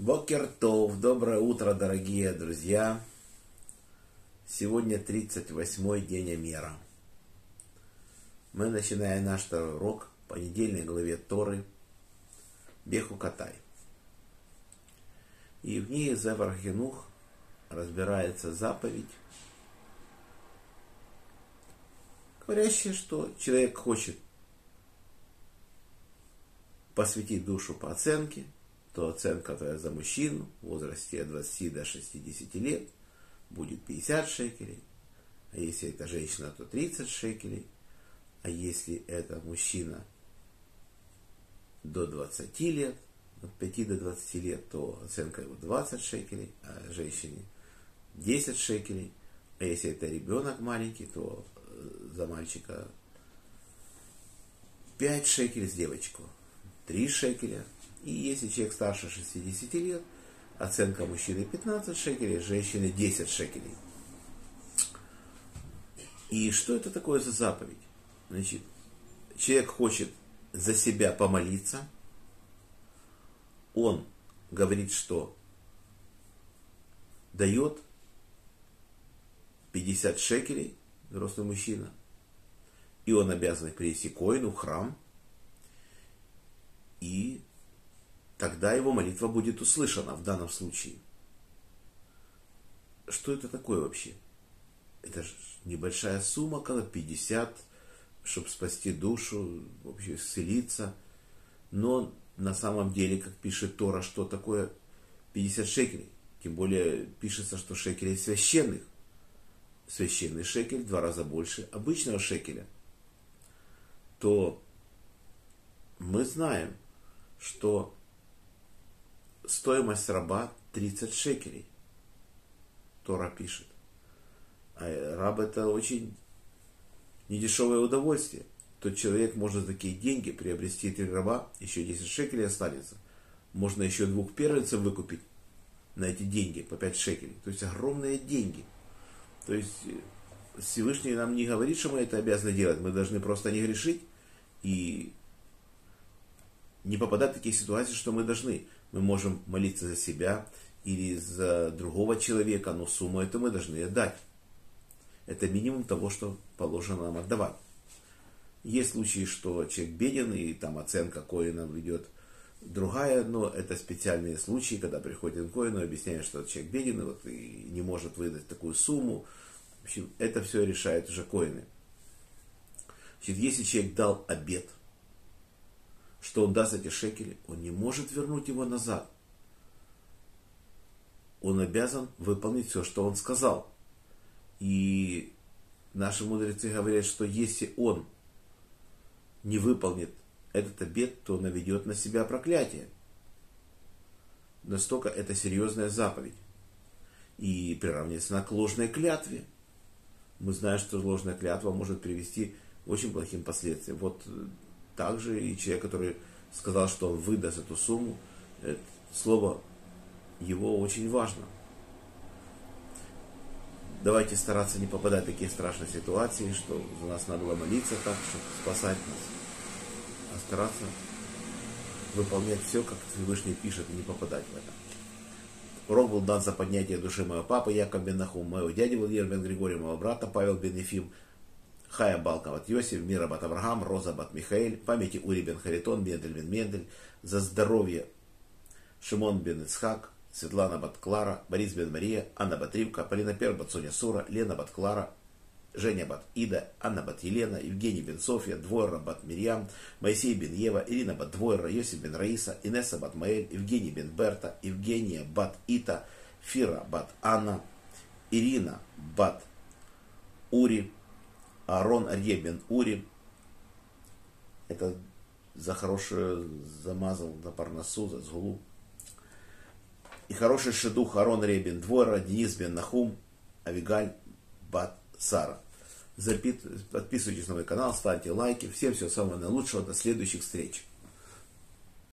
Бокертов, доброе утро, дорогие друзья. Сегодня 38-й день Амера. Мы начинаем наш второй урок по недельной главе Торы Беху Катай. И в ней Зевар Хинух разбирается заповедь, говорящая, что человек хочет посвятить душу по оценке – то оценка за мужчину в возрасте от 20 до 60 лет будет 50 шекелей, а если это женщина, то 30 шекелей, а если это мужчина до 20 лет, от 5 до 20 лет, то оценка его 20 шекелей, а женщине 10 шекелей, а если это ребенок маленький, то э, за мальчика 5 шекелей, с девочку 3 шекеля, и если человек старше 60 лет, оценка мужчины 15 шекелей, женщины 10 шекелей. И что это такое за заповедь? Значит, человек хочет за себя помолиться, он говорит, что дает 50 шекелей, взрослый мужчина, и он обязан их принести коину в храм, и тогда его молитва будет услышана в данном случае. Что это такое вообще? Это же небольшая сумма, когда 50, чтобы спасти душу, вообще исцелиться. Но на самом деле, как пишет Тора, что такое 50 шекелей? Тем более пишется, что шекелей священных. Священный шекель в два раза больше обычного шекеля. То мы знаем, что стоимость раба 30 шекелей. Тора пишет. А раб это очень недешевое удовольствие. Тот человек может за такие деньги приобрести три раба, еще 10 шекелей останется. Можно еще двух первенцев выкупить на эти деньги по 5 шекелей. То есть огромные деньги. То есть э, Всевышний нам не говорит, что мы это обязаны делать. Мы должны просто не грешить и не попадать в такие ситуации, что мы должны. Мы можем молиться за себя или за другого человека, но сумму эту мы должны отдать. Это минимум того, что положено нам отдавать. Есть случаи, что человек беден, и там оценка коина ведет другая, но это специальные случаи, когда приходит коин и объясняет, что человек беден и, вот, и не может выдать такую сумму. В общем, это все решает уже коины. Значит, если человек дал обед – что он даст эти шекели, он не может вернуть его назад. Он обязан выполнить все, что он сказал. И наши мудрецы говорят, что если он не выполнит этот обет, то наведет на себя проклятие. Настолько это серьезная заповедь. И приравнивается она к ложной клятве. Мы знаем, что ложная клятва может привести к очень плохим последствиям. Вот также и человек, который сказал, что он выдаст эту сумму, это слово его очень важно. Давайте стараться не попадать в такие страшные ситуации, что за нас надо было молиться так, чтобы спасать нас. А стараться выполнять все, как Всевышний пишет, и не попадать в это. Урок был дан за поднятие души моего папы Яков бен Нахум, моего дяди Владимира бен Григория, моего брата Павел бен Ефим, Хая Балка от Йосиф, Мира бат Авраам, Роза бат Михаэль, памяти Ури бен Харитон, Мендель бен Мендель, за здоровье Шимон бен Ицхак, Светлана бат Клара, Борис бен Мария, Анна бат Ривка, Полина Пер бат Соня Сура, Лена бат Клара, Женя бат Ида, Анна бат Елена, Евгений бен Софья, Двойра бат Мирьям, Моисей бен Ева, Ирина бат Двойра, Йосиф бен Раиса, Инесса бат Маэль, Евгений бен Берта, Евгения бат Ита, Фира бат Анна, Ирина бат Ури, Аарон Ребен Ури. Это за хорошее замазал на парносу, за сгулу. И хороший шедух Арон Ребен Двора, Денис Бен Нахум, Авигаль Бат Сара. Запит, подписывайтесь на мой канал, ставьте лайки. Всем всего самого наилучшего. До следующих встреч.